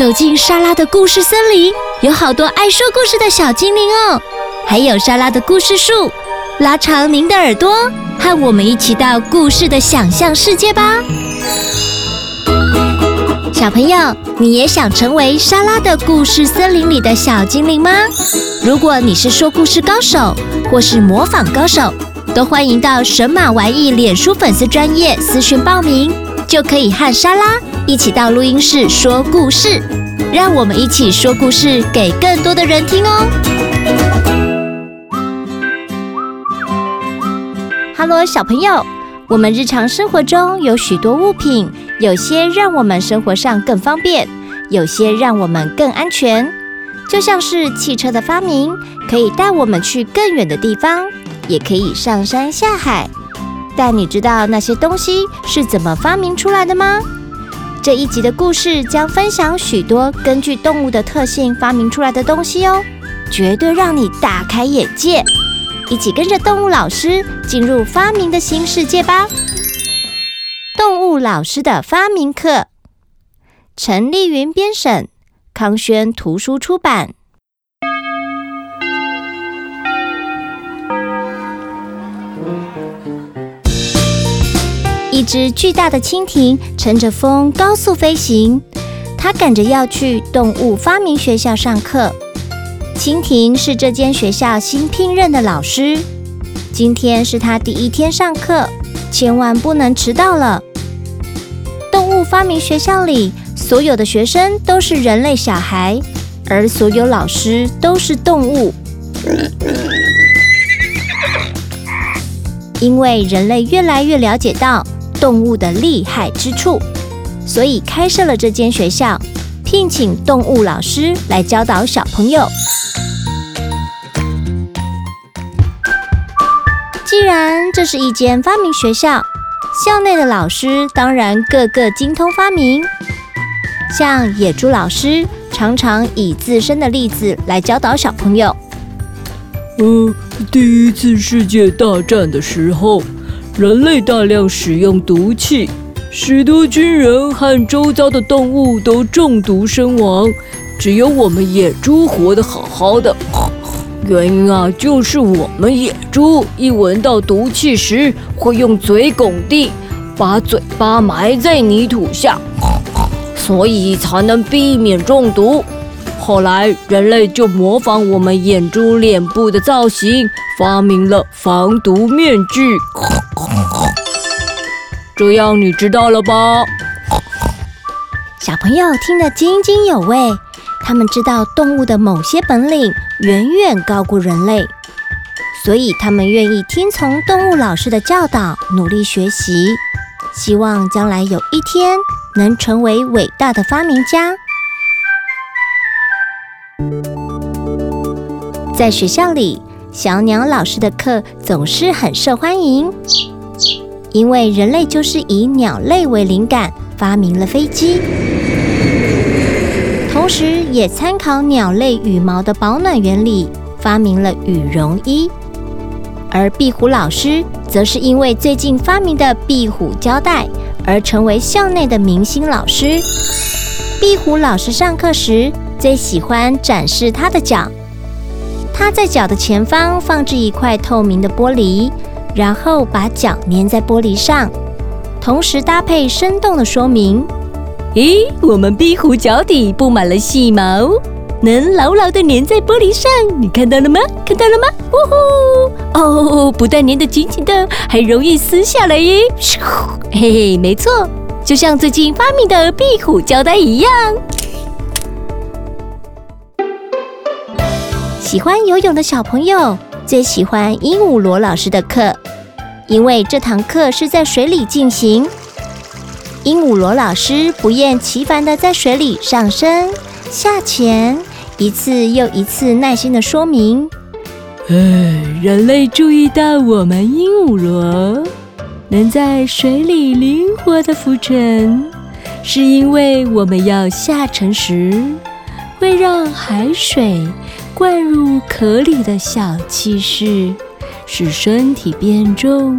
走进莎拉的故事森林，有好多爱说故事的小精灵哦，还有莎拉的故事树，拉长您的耳朵，和我们一起到故事的想象世界吧。小朋友，你也想成为莎拉的故事森林里的小精灵吗？如果你是说故事高手，或是模仿高手，都欢迎到神马玩意脸书粉丝专业私讯报名，就可以和莎拉一起到录音室说故事。让我们一起说故事给更多的人听哦！Hello，小朋友。我们日常生活中有许多物品，有些让我们生活上更方便，有些让我们更安全。就像是汽车的发明，可以带我们去更远的地方，也可以上山下海。但你知道那些东西是怎么发明出来的吗？这一集的故事将分享许多根据动物的特性发明出来的东西哦，绝对让你大开眼界。一起跟着动物老师进入发明的新世界吧！动物老师的发明课，陈丽云编审，康轩图书出版。一只巨大的蜻蜓乘着风高速飞行，它赶着要去动物发明学校上课。蜻蜓是这间学校新聘任的老师，今天是他第一天上课，千万不能迟到了。动物发明学校里，所有的学生都是人类小孩，而所有老师都是动物。因为人类越来越了解到动物的厉害之处，所以开设了这间学校，聘请动物老师来教导小朋友。既然这是一间发明学校，校内的老师当然个个精通发明。像野猪老师常常以自身的例子来教导小朋友。呃，第一次世界大战的时候，人类大量使用毒气，许多军人和周遭的动物都中毒身亡，只有我们野猪活得好好的。原因啊，就是我们野猪一闻到毒气时，会用嘴拱地，把嘴巴埋在泥土下，所以才能避免中毒。后来人类就模仿我们野猪脸部的造型，发明了防毒面具。这样你知道了吧？小朋友听得津津有味。他们知道动物的某些本领远远高过人类，所以他们愿意听从动物老师的教导，努力学习，希望将来有一天能成为伟大的发明家。在学校里，小鸟老师的课总是很受欢迎，因为人类就是以鸟类为灵感，发明了飞机。同时，也参考鸟类羽毛的保暖原理，发明了羽绒衣。而壁虎老师则是因为最近发明的壁虎胶带而成为校内的明星老师。壁虎老师上课时最喜欢展示他的脚，他在脚的前方放置一块透明的玻璃，然后把脚粘在玻璃上，同时搭配生动的说明。咦，我们壁虎脚底布满了细毛，能牢牢地粘在玻璃上。你看到了吗？看到了吗？呜呼！哦，不但粘得紧紧的，还容易撕下来耶！嘿嘿，没错，就像最近发明的壁虎胶带一样。喜欢游泳的小朋友最喜欢鹦鹉螺老师的课，因为这堂课是在水里进行。鹦鹉螺老师不厌其烦地在水里上升、下潜，一次又一次耐心地说明。哎，人类注意到我们鹦鹉螺能在水里灵活地浮沉，是因为我们要下沉时，会让海水灌入壳里的小气室，使身体变重。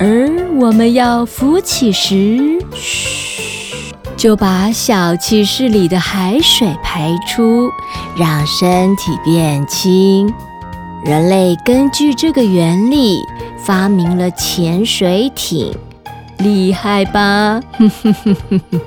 而我们要浮起时，嘘，就把小气室里的海水排出，让身体变轻。人类根据这个原理发明了潜水艇，厉害吧？哼哼哼哼哼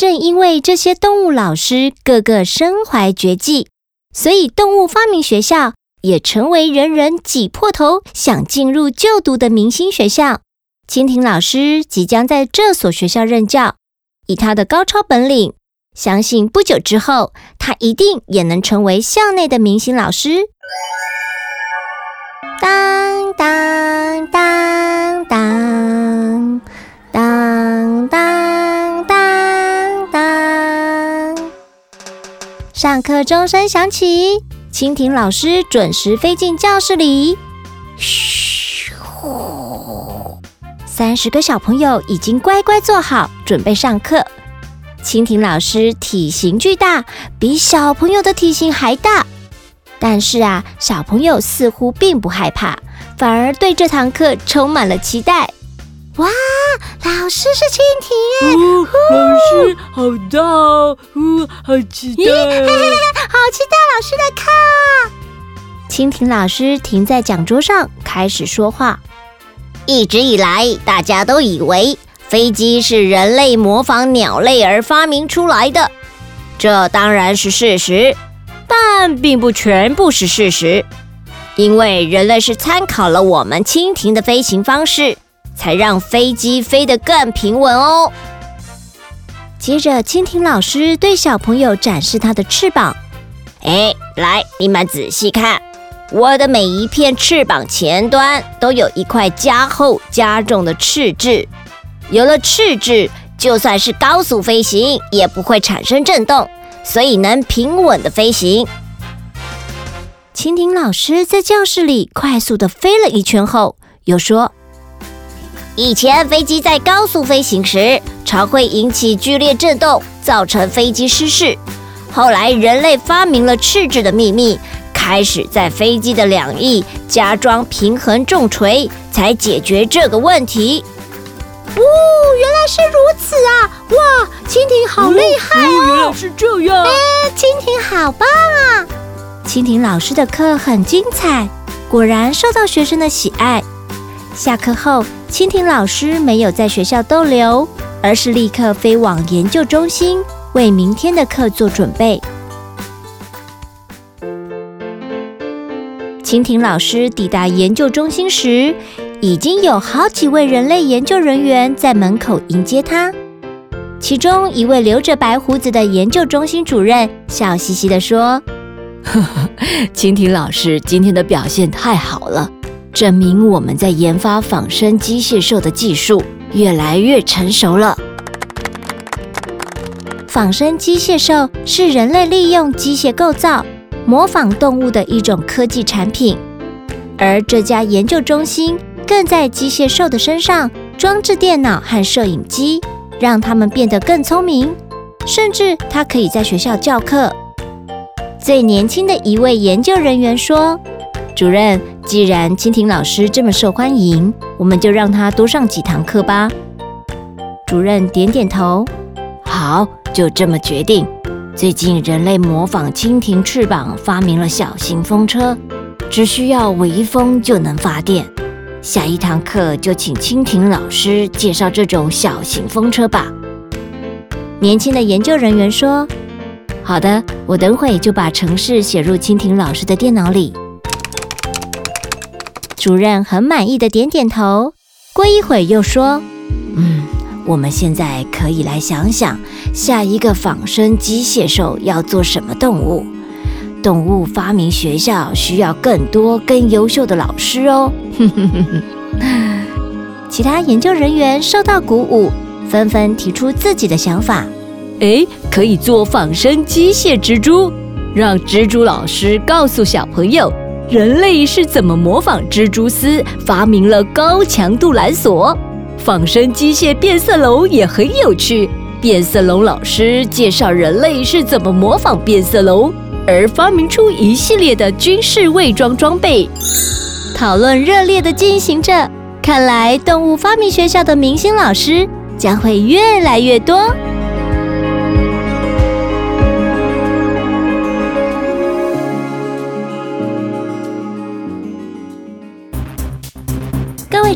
正因为这些动物老师个个身怀绝技，所以动物发明学校也成为人人挤破头想进入就读的明星学校。蜻蜓老师即将在这所学校任教。以他的高超本领，相信不久之后，他一定也能成为校内的明星老师。当当当课钟声响起，蜻蜓老师准时飞进教室里。嘘。三十个小朋友已经乖乖坐好，准备上课。蜻蜓老师体型巨大，比小朋友的体型还大。但是啊，小朋友似乎并不害怕，反而对这堂课充满了期待。哇，老师是蜻蜓耶！哦，老师好大哦，哦，好期待，好期待老师的课。蜻蜓老师停在讲桌上，开始说话。一直以来，大家都以为飞机是人类模仿鸟类而发明出来的，这当然是事实，但并不全部是事实。因为人类是参考了我们蜻蜓的飞行方式，才让飞机飞得更平稳哦。接着，蜻蜓老师对小朋友展示他的翅膀，哎，来，你们仔细看。我的每一片翅膀前端都有一块加厚加重的翅质，有了翅质，就算是高速飞行也不会产生震动，所以能平稳的飞行。蜻蜓老师在教室里快速的飞了一圈后，又说：“以前飞机在高速飞行时，常会引起剧烈震动，造成飞机失事。后来人类发明了翅质的秘密。”开始在飞机的两翼加装平衡重锤，才解决这个问题。哦，原来是如此啊！哇，蜻蜓好厉害哦！原来是这样。哎，蜻蜓好棒啊！蜻蜓老师的课很精彩，果然受到学生的喜爱。下课后，蜻蜓老师没有在学校逗留，而是立刻飞往研究中心，为明天的课做准备。蜻蜓老师抵达研究中心时，已经有好几位人类研究人员在门口迎接他。其中一位留着白胡子的研究中心主任笑嘻嘻地说：“呵呵，蜻蜓老师今天的表现太好了，证明我们在研发仿生机械兽的技术越来越成熟了。仿生机械兽是人类利用机械构造。”模仿动物的一种科技产品，而这家研究中心更在机械兽的身上装置电脑和摄影机，让它们变得更聪明。甚至它可以在学校教课。最年轻的一位研究人员说：“主任，既然蜻蜓老师这么受欢迎，我们就让他多上几堂课吧。”主任点点头：“好，就这么决定。”最近，人类模仿蜻蜓翅膀发明了小型风车，只需要微风就能发电。下一堂课就请蜻蜓老师介绍这种小型风车吧。年轻的研究人员说：“好的，我等会就把程式写入蜻蜓老师的电脑里。”主任很满意的点点头。过一会又说：“嗯。”我们现在可以来想想，下一个仿生机械兽要做什么动物？动物发明学校需要更多更优秀的老师哦。其他研究人员受到鼓舞，纷纷提出自己的想法。诶，可以做仿生机械蜘蛛，让蜘蛛老师告诉小朋友，人类是怎么模仿蜘蛛丝，发明了高强度缆索。仿生机械变色龙也很有趣，变色龙老师介绍人类是怎么模仿变色龙，而发明出一系列的军事伪装装备。讨论热烈地进行着。看来动物发明学校的明星老师将会越来越多。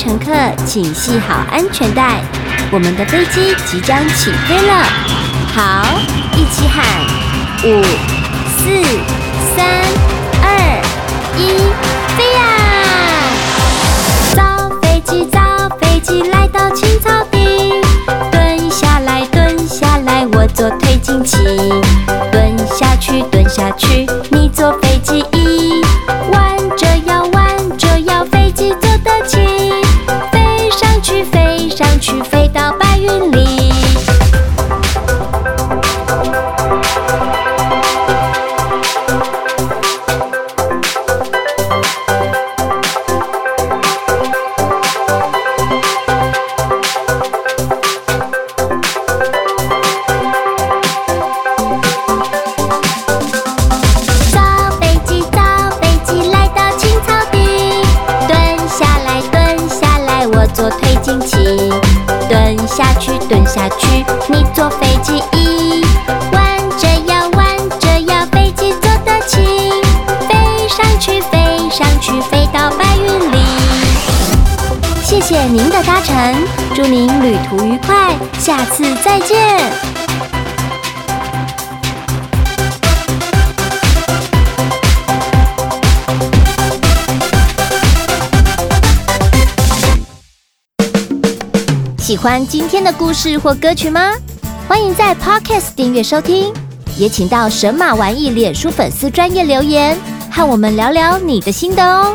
乘客，请系好安全带，我们的飞机即将起飞了。好，一起喊：五、四、三、二、一，飞呀！造飞机，造你坐飞机，弯着腰，弯着腰，飞机坐得起，飞上去，飞上去，飞到白云里。谢谢您的搭乘，祝您旅途愉快，下次再见。喜欢今天的故事或歌曲吗？欢迎在 Podcast 订阅收听，也请到神马玩意脸书粉丝专业留言，和我们聊聊你的心得哦。